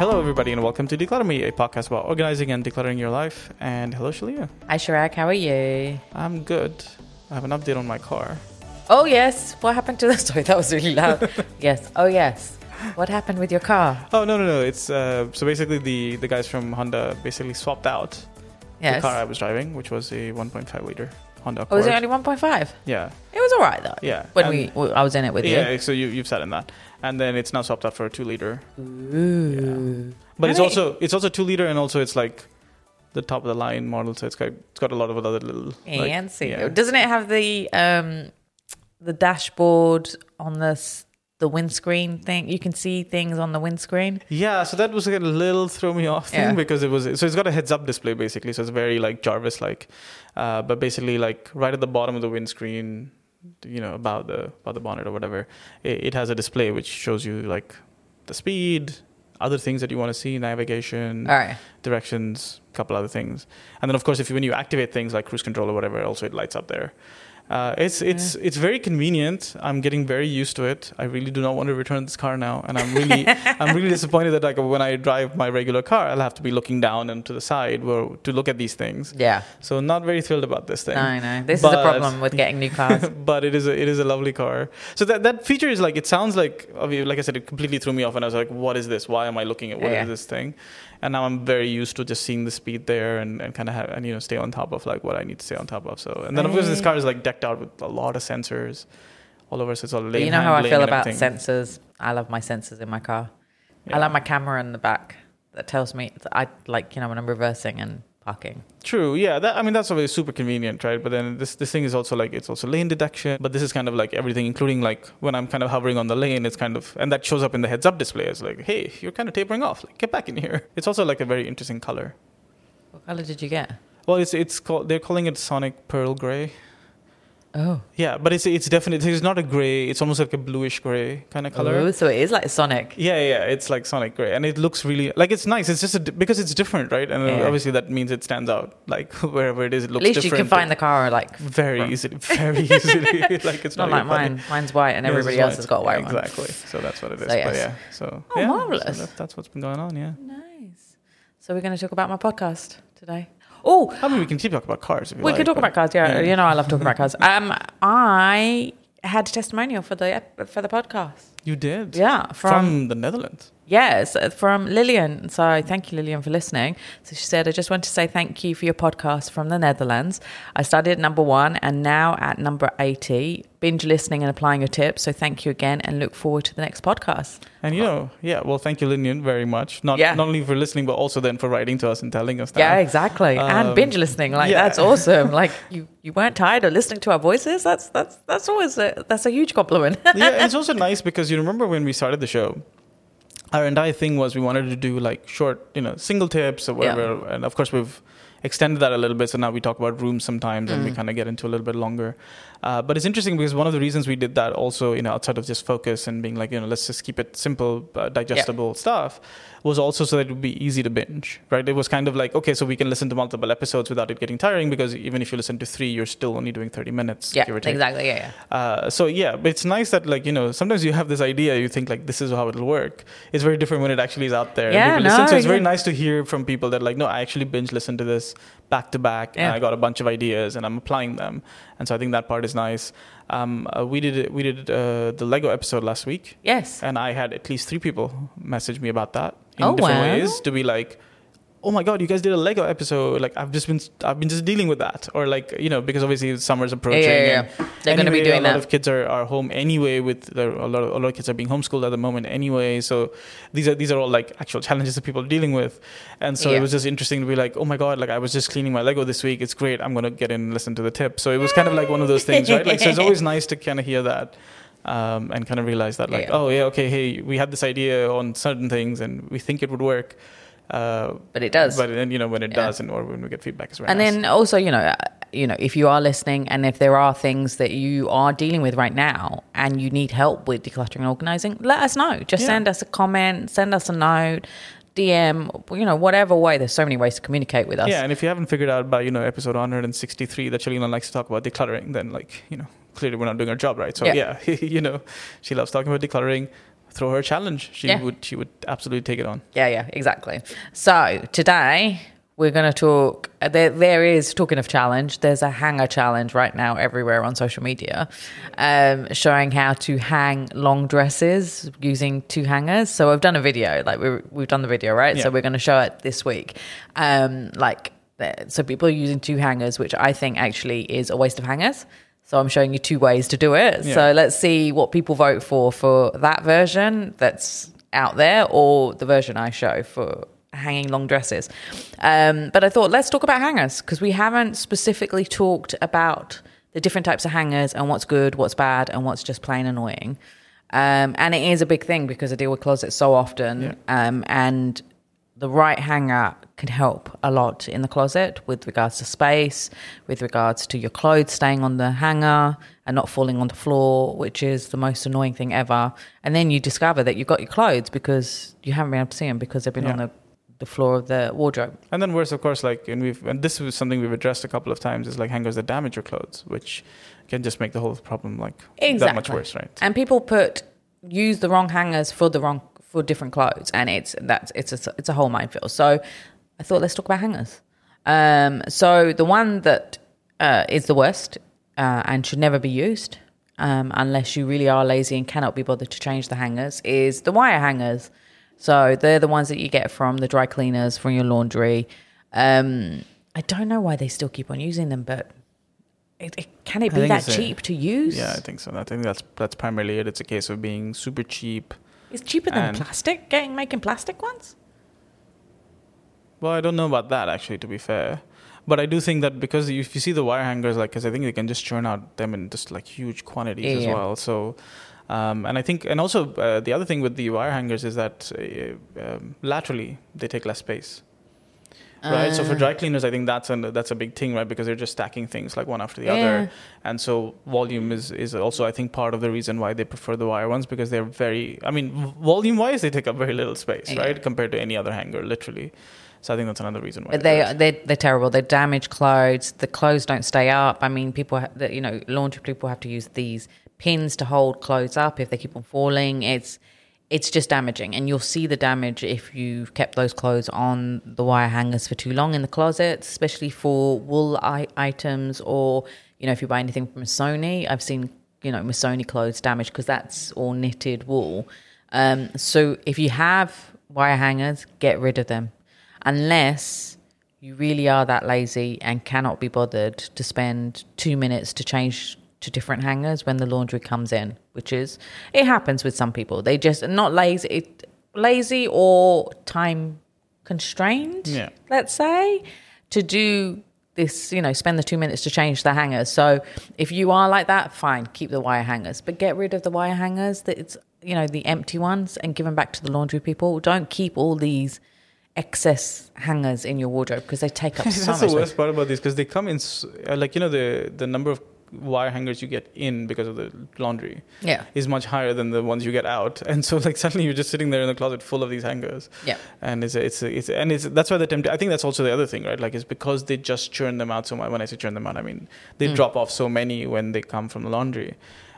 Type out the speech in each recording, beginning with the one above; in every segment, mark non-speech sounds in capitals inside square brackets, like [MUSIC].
Hello, everybody, and welcome to Decluttr Me, a podcast about organizing and decluttering your life. And hello, Shelina. Hi, Shirag. How are you? I'm good. I have an update on my car. Oh, yes. What happened to the [LAUGHS] Sorry, that was really loud. [LAUGHS] yes. Oh, yes. What happened with your car? Oh no, no, no! It's uh, so basically the the guys from Honda basically swapped out Yes. the car I was driving, which was a 1.5 liter Honda Oh, was it only 1.5? yeah, It was all right, though. yeah. When And- we, I was in it with you. yeah, so you you've sat in that, and then it's now swapped out for a two liter. Ooh. But it's also it's also two liter, and also it's like the top of the line model, so it's got it's got a lot of other little like, Fancy. yeah. Doesn't it have the um, the dashboard on the s- the windscreen thing? You can see things on the windscreen. Yeah, so that was like a little throw me off thing Yeah. because it was so it's got a heads up display basically, so it's very like Jarvis like, uh, but basically like right at the bottom of the windscreen, you know about the about the bonnet or whatever, it, it has a display which shows you like the speed, other things that you want to see, navigation, right. directions, a couple other things, and then of course if you, when you activate things like cruise control or whatever, also it lights up there. Uh, it's it's it's very convenient. I'm getting very used to it. I really do not want to return this car now, and I'm really [LAUGHS] I'm really disappointed that like when I drive my regular car, I'll have to be looking down and to the side where, to look at these things. Yeah. So not very thrilled about this thing. No, no. This is the problem with getting new cars. [LAUGHS] but it is a, it is a lovely car. So that that feature is like it sounds like I like I said, it completely threw me off, and I was like, what is this? Why am I looking at what is Yeah. this thing? And now I'm very used to just seeing the speed there and, and kind of have and you know stay on top of like what I need to stay on top of. So and then of course this car is like decked out with a lot of sensors all over. So it's all lane But you know how I feel about everything. sensors. I love my sensors in my car. Yeah. I like my camera in the back that tells me I like you know when I'm reversing and parking. True, yeah. That, I mean, that's always super convenient, right? But then this this thing is also like it's also lane detection. But this is kind of like everything, including like when I'm kind of hovering on the lane, it's kind of and that shows up in the heads up display. It's like, hey, you're kind of tapering off. Like, get back in here. It's also like a very interesting color. What color did you get? Well, it's it's called they're calling it Sonic Pearl Gray. Oh, Yeah, but it's it's definitely it's not a gray. It's almost like a bluish gray kind of color. Oh, so it is like Sonic. Yeah, yeah, it's like Sonic Gray, and it looks really like it's nice. It's just a, because it's different, right? And Yeah. obviously that means it stands out. Like [LAUGHS] wherever it is, it looks different. At least you can find the car like very Right. easily, very [LAUGHS] easily. [LAUGHS] like it's not not, like even funny. mine. Mine's white and everybody else white. has got a white Yeah, one. Exactly. So that's what it is. So, But yeah. So Oh, yeah, marvelous. So that, that's what's been going on. Yeah. Nice. So we're going to talk about my podcast today. Oh, I mean, we can keep talking about cars. We like, can talk about cars. Yeah, yeah. you know I love talking about cars. Um, I had a testimonial for the for the podcast. You did. Yeah, From, from the Netherlands. Yes, uh, from Lillian. So thank you, Lillian, for listening. So she said, I just want to say thank you for your podcast from the Netherlands. I started at number one and now at number 80. Binge listening and applying your tips. So thank you again and look forward to the next podcast. And you know, yeah. Well, thank you, Lillian, very much. Not Yeah. not only for listening, but also then for writing to us and telling us that. Yeah, exactly. and Um, binge listening. Like yeah. that's [LAUGHS] awesome. Like you, you weren't tired of listening to our voices. That's that's that's always a that's a huge compliment. yeah, [LAUGHS] it's also nice because you remember when we started the show, our entire thing was we wanted to do like short, you know, single tips or whatever. And of course, we've extended that a little bit. So now we talk about rooms sometimes and we mm. kind of get into a little bit longer. Uh, but it's interesting because one of the reasons we did that also, you know, outside of just focus and being like, you know, let's just keep it simple, uh, digestible stuff, was also so that it would be easy to binge, right? It was kind of like, okay, so we can listen to multiple episodes without it getting tiring because even if you listen to three, you're still only doing 30 minutes. yeah, give or take. exactly. Yeah, yeah. Uh, so yeah, but it's nice that like you know sometimes you have this idea, you think like this is how it'll work. It's very different when it actually is out there. Yeah, people listen. no, So it's very nice to hear from people that like no, I actually binge listen to this back to back, and I got a bunch of ideas and I'm applying them. And so I think that part is nice. Um, uh, we did we did uh, the Lego episode last week, Yes. and I had at least three people message me about that in Oh, different wow. ways to be like. Oh my god! You guys did a Lego episode. Like I've just been, I've been just dealing with that, or like you know, because obviously summer's approaching. yeah, yeah. and They're going to be anyway, doing a lot that. of kids are, are home anyway. With the, a lot of a lot of kids are being homeschooled at the moment anyway. So these are these are all like actual challenges that people are dealing with. And so Yeah. it was just interesting to be like, oh my god, like I was just cleaning my Lego this week. It's great. I'm gonna get in and listen to the tip. So it was kind of like one of those things, right? Like so it's always [LAUGHS] nice to kind of hear that. Um, and kind of realize that, like, Yeah. oh yeah, okay, hey, we had this idea on certain things, and we think it would work, uh, But it does. But then you know when it Yeah. does, and or when we get feedback, it's very and nice. then also you know you know if you are listening and if there are things that you are dealing with right now and you need help with decluttering and organizing let us know just Yeah. send us a comment send us a note dm you know whatever way there's so many ways to communicate with us Yeah, and if you haven't figured out by you know episode 163 that Shelina likes to talk about decluttering, then like you know clearly we're not doing our job right. So Yeah. yeah, [LAUGHS] you know she loves talking about decluttering. Throw her a challenge. She Yeah. would she would absolutely take it on. Yeah, yeah, exactly. So today we're going to talk. uh, There, there is talking of challenge. There's a hanger challenge right now everywhere on social media, um, showing how to hang long dresses using two hangers. So I've done a video. Like we we've done the video, right? Yeah. So we're going to show it this week. Um, like so, people are using two hangers, which I think actually is a waste of hangers. So I'm showing you two ways to do it. Yeah. So let's see what people vote for for that version that's out there or the version I show for hanging long dresses. Um, but I thought let's talk about hangers because we haven't specifically talked about the different types of hangers and what's good, what's bad, and what's just plain annoying. Um, and it is a big thing because I deal with closets so often. Yeah. Um, and the right hanger can help a lot in the closet with regards to space, with regards to your clothes staying on the hanger and not falling on the floor, which is the most annoying thing ever. And then you discover that you've got your clothes because you haven't been able to see them because they've been on the, the floor of the wardrobe. And then worse, of course, like and we've and this was something we've addressed a couple of times is like hangers that damage your clothes, which can just make the whole problem like that much worse, right? And people put use the wrong hangers for the wrong for different clothes, and it's that's it's a it's a whole minefield. So I thought let's talk about hangers. Um, so the one that uh, is the worst uh, and should never be used um, unless you really are lazy and cannot be bothered to change the hangers is the wire hangers. So they're the ones that you get from the dry cleaners from your laundry. Um, I don't know why they still keep on using them, but it, it, can it be that a- cheap to use? Yeah, I think so. I think that's that's primarily it. It's a case of being super cheap. It's cheaper than And- plastic. Getting making plastic ones. Well, I don't know about that actually, to be fair. But I do think that because you, if you see the wire hangers, like, because I think they can just churn out them in just like huge quantities as Yeah. well. So, um, and I think, and also uh, the other thing with the wire hangers is that uh, um, laterally they take less space. Right, so for Ah. dry cleaners, I think that's a that's a big thing, right? Because they're just stacking things like one after the Yeah. other, and so volume is is also I think part of the reason why they prefer the wire ones because they're very. I mean, volume wise, they take up very little space, Yeah. right, compared to any other hanger, literally. So I think that's another reason why. But they do they it. they they're terrible. They damage clothes. The clothes don't stay up. I mean, people ha- that you know laundry people have to use these pins to hold clothes up if they keep on falling. It's it's just damaging, and you'll see the damage if you've kept those clothes on the wire hangers for too long in the closet, especially for wool I- items or you know if you buy anything from Missoni. I've seen you know Missoni clothes damaged because that's all knitted wool. Um, so if you have wire hangers, get rid of them unless you really are that lazy and cannot be bothered to spend two minutes to change to different hangers when the laundry comes in, which is it happens with some people. They just not lazy, it, lazy or time constrained. Yeah. let's say to do this. You know, spend the two minutes to change the hangers. So if you are like that, fine, keep the wire hangers, but get rid of the wire hangers. That it's you know the empty ones and give them back to the laundry people. Don't keep all these excess hangers in your wardrobe because they take up [LAUGHS] so That's much the worst space. part about these because they come in uh, like you know the the number of wire hangers you get in because of the laundry Yeah, is much higher than the ones you get out, [LAUGHS] and so like suddenly you're just sitting there in the closet full of these hangers, yeah, and it's it's it's and it's that's why the tempt. I think that's also the other thing, right? Like it's because they just churn them out so much. When I say churn them out, I mean they Mm. drop off so many when they come from the laundry.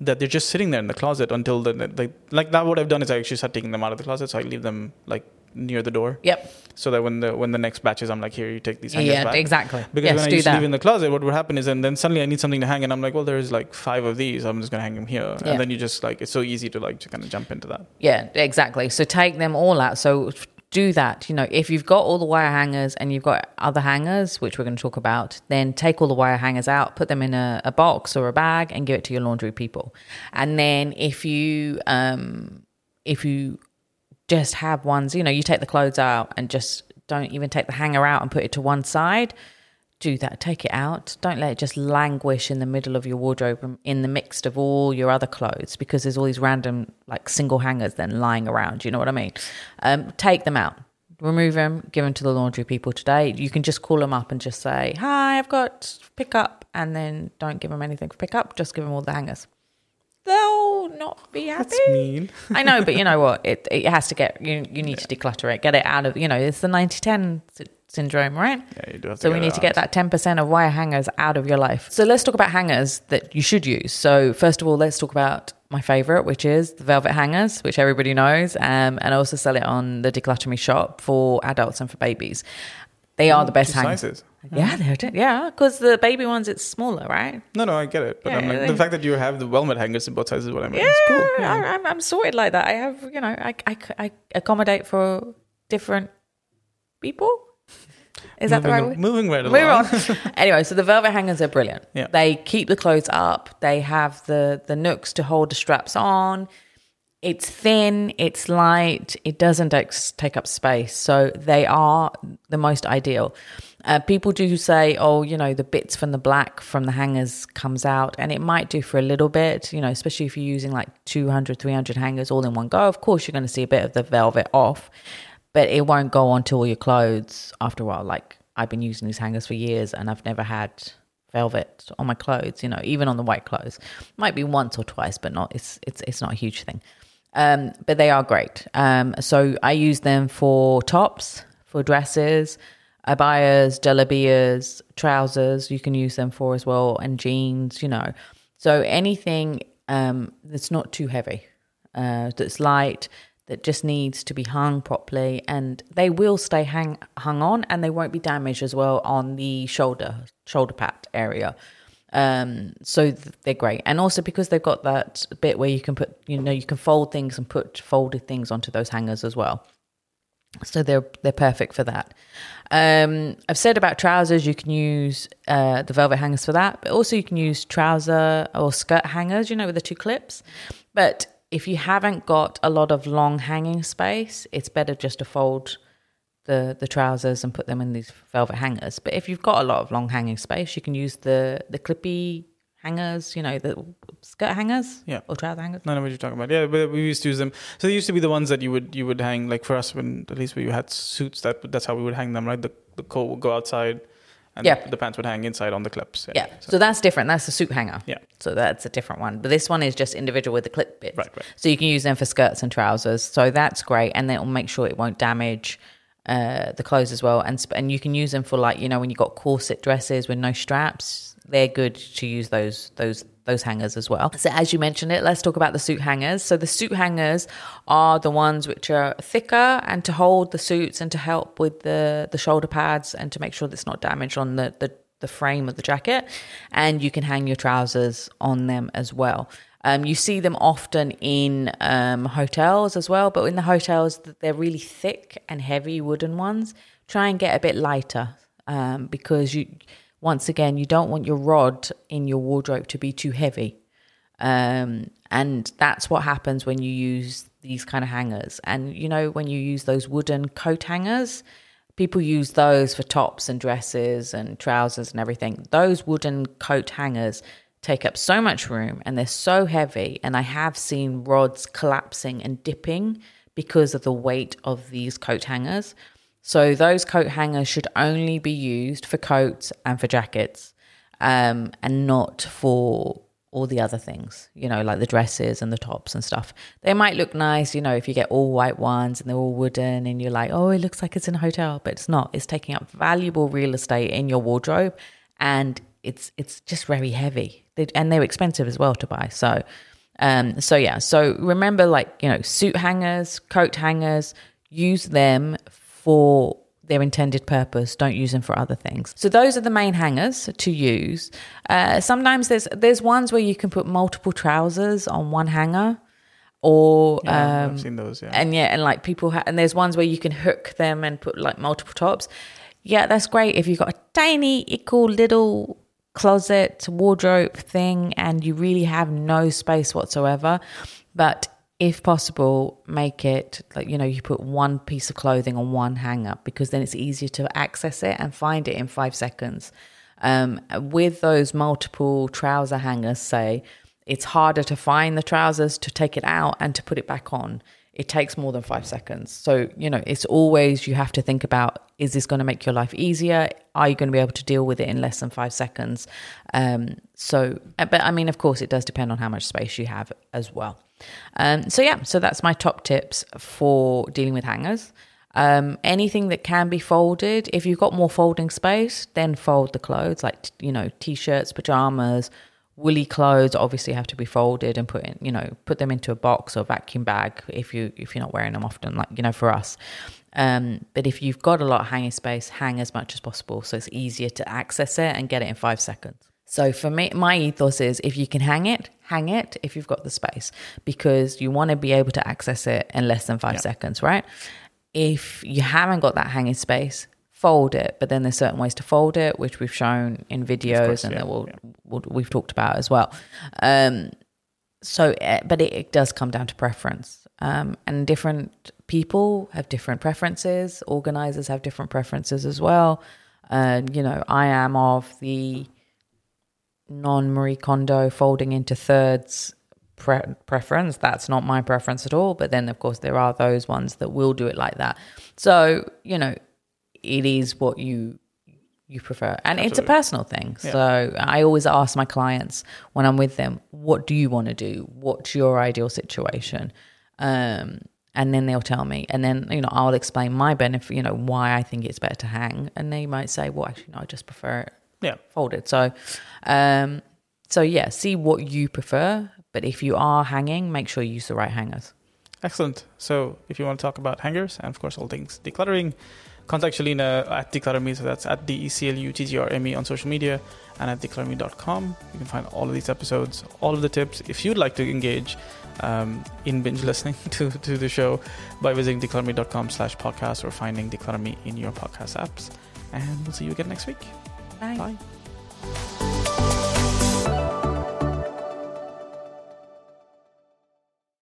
That they're just sitting there in the closet until the, the like that. What I've done is I actually start taking them out of the closet, so I leave them like near the door, yep, so that when the when the next batch is, I'm like, here, you take these hangers yeah, back. exactly. Because yes, when I used to leave in the closet, what would happen is, and then suddenly I need something to hang, and I'm like, well, there's like five of these. I'm just gonna hang them here, Yeah. and then you just like it's so easy to like to kind of jump into that. Yeah, exactly. So take them all out. So do that. You know, if you've got all the wire hangers and you've got other hangers, which we're going to talk about, then take all the wire hangers out, put them in a, a box or a bag, and give it to your laundry people. And then if you um, if you just have ones, you know, you take the clothes out and just don't even take the hanger out and put it to one side. Do that. Take it out. Don't let it just languish in the middle of your wardrobe in the mixed of all your other clothes because there's all these random like single hangers then lying around. You know what I mean? Um, take them out. Remove them. Give them to the laundry people today. You can just call them up and just say, "Hi, I've got pickup," and then don't give them anything for pickup. Just give them all the hangers. They'll not be happy. That's mean. I know, but you know what? It it has to get you. You need to declutter it, get it out of. You know, it's the 90-10 sy- syndrome, right? Yeah, you do have to So we need to get that ten percent of wire hangers out of your life. So let's talk about hangers that you should use. So first of all, let's talk about my favorite, which is the velvet hangers, which everybody knows. Um, and I also sell it on the Decluttr Me shop for adults and for babies. They are the mm, best Two hangers. sizes. Yeah, they're yeah, because the baby ones it's smaller, right? No, no, I get it. But Yeah, I'm like, the fact that you have the velvet hangers in both sizes is what I mean. Yeah, It's cool. Yeah. I, I'm, I'm sorted like that. I have, you know, I, I, I accommodate for different people. Is that the right moving, word? moving right Move along. on. [LAUGHS] anyway, so the velvet hangers are brilliant. Yeah. They keep the clothes up. They have the the nooks to hold the straps on. It's thin. It's light. It doesn't take up space. So they are the most ideal. Uh, people do say, oh, you know, the bits from the black from the hangers comes out, and it might do for a little bit, you know, especially if you're using like 200, 300 hangers all in one go. Of course, you're going to see a bit of the velvet off, but it won't go onto all your clothes after a while. Like I've been using these hangers for years, and I've never had velvet on my clothes. You know, even on the white clothes, might be once or twice, but not. It's it's it's not a huge thing. Um, but they are great. Um, so I use them for tops, for dresses, abayas, jalabias, trousers. You can use them for as well, and jeans. You know, so anything um, that's not too heavy, uh, that's light, that just needs to be hung properly, and they will stay hang hung on, and they won't be damaged as well on the shoulder shoulder pad area. Um, so th- they're great, and also because they've got that bit where you can put, you know, you can fold things and put folded things onto those hangers as well. So they're they're perfect for that. Um, I've said about trousers, you can use uh, the velvet hangers for that, but also you can use trouser or skirt hangers, you know, with the two clips. But if you haven't got a lot of long hanging space, it's better just to fold the the trousers and put them in these velvet hangers. But if you've got a lot of long hanging space, you can use the the clippy hangers, you know, the skirt hangers, Yeah. or trouser hangers. I know what you're talking about. Yeah, but we used to use them. So they used to be the ones that you would you would hang like for us when at least we had suits. That that's how we would hang them, right? The the coat would go outside, and Yeah. the, the pants would hang inside on the clips. Yeah, so that's different. That's the suit hanger. Yeah. So that's a different one. But this one is just individual with the clip bits. Right, right. So you can use them for skirts and trousers. So that's great, and then it will make sure it won't damage uh, the clothes as well. And and you can use them for like you know when you got corset dresses with no straps. They're good to use those those those hangers as well. So as you mentioned it, let's talk about the suit hangers. So the suit hangers are the ones which are thicker and to hold the suits and to help with the the shoulder pads and to make sure that it's not damaged on the the the frame of the jacket, and you can hang your trousers on them as well. Um, you see them often in um, hotels as well, but in the hotels, they're really thick and heavy wooden ones. Try and get a bit lighter um, because you, once again, you don't want your rod in your wardrobe to be too heavy. Um, and that's what happens when you use these kind of hangers. And you know, when you use those wooden coat hangers, people use those for tops and dresses and trousers and everything. Those wooden coat hangers take up so much room and they're so heavy. And I have seen rods collapsing and dipping because of the weight of these coat hangers. So those coat hangers should only be used for coats and for jackets, um, and not for all the other things, you know, like the dresses and the tops and stuff. They might look nice, you know, if you get all white ones and they're all wooden and you're like, oh, it looks like it's in a hotel, but it's not. It's taking up valuable real estate in your wardrobe and it's it's just very heavy. They, and they're expensive as well to buy. So um so yeah, so remember like, you know, suit hangers, coat hangers, use them for their intended purpose. Don't use them for other things. So those are the main hangers to use. Uh, sometimes there's there's ones where you can put multiple trousers on one hanger, or Yeah, um, I've seen those. Yeah. and yeah, and like people ha- and there's ones where you can hook them and put like multiple tops. Yeah, that's great if you've got a tiny, equal little closet wardrobe thing and you really have no space whatsoever. But if possible, make it like you know you put one piece of clothing on one hanger because then it's easier to access it and find it in five seconds. Um, with those multiple trouser hangers, say it's harder to find the trousers to take it out and to put it back on. It takes more than five seconds. So, you know, it's always you have to think about is this going to make your life easier? Are you going to be able to deal with it in less than five seconds? Um, so, but I mean, of course, it does depend on how much space you have as well. Um, so, yeah, so that's my top tips for dealing with hangers. Um, anything that can be folded, if you've got more folding space, then fold the clothes like, you know, t shirts, pajamas, woolly clothes obviously have to be folded and put in, you know, put them into a box or vacuum bag if you if you're not wearing them often, like you know, for us. Um, but if you've got a lot of hanging space, hang as much as possible so it's easier to access it and get it in five seconds. So for me, my ethos is if you can hang it, hang it if you've got the space because you want to be able to access it in less than five yeah. seconds, right? If you haven't got that hanging space, fold it. But then there's certain ways to fold it, which we've shown in videos course, and yeah, that we'll, yeah. we'll, we've talked about as well. Um, so, eh, but it, it, does come down to preference. Um, and different people have different preferences. Organizers have different preferences as well. Uh, you know, I am of the non Marie Kondo folding into thirds pre- preference. That's not my preference at all. But then, of course, there are those ones that will do it like that. So, you know, it is what you you prefer. And Absolutely. it's a personal thing. Yeah. so i always ask my clients when i'm with them what do you want to do? What's your ideal situation? Um, and then they'll tell me. And then you know i'll explain my benefit you know why i think it's better to hang. And they might say well actually no i just prefer it yeah. folded. So um so yeah see what you prefer. But if you are hanging make sure you use the right hangers. Excellent. So if you want to talk about hangers and of course all things decluttering contact Shelina at decluttrme. So that's at D E C L U T T R M E on social media and at decluttrme.com. You can find all of these episodes, all of the tips. If you'd like to engage um, in binge listening [LAUGHS] to, to the show by visiting decluttrme.com slash podcast or finding Decluttr Me in your podcast apps. And we'll see you again next week. Bye. Bye.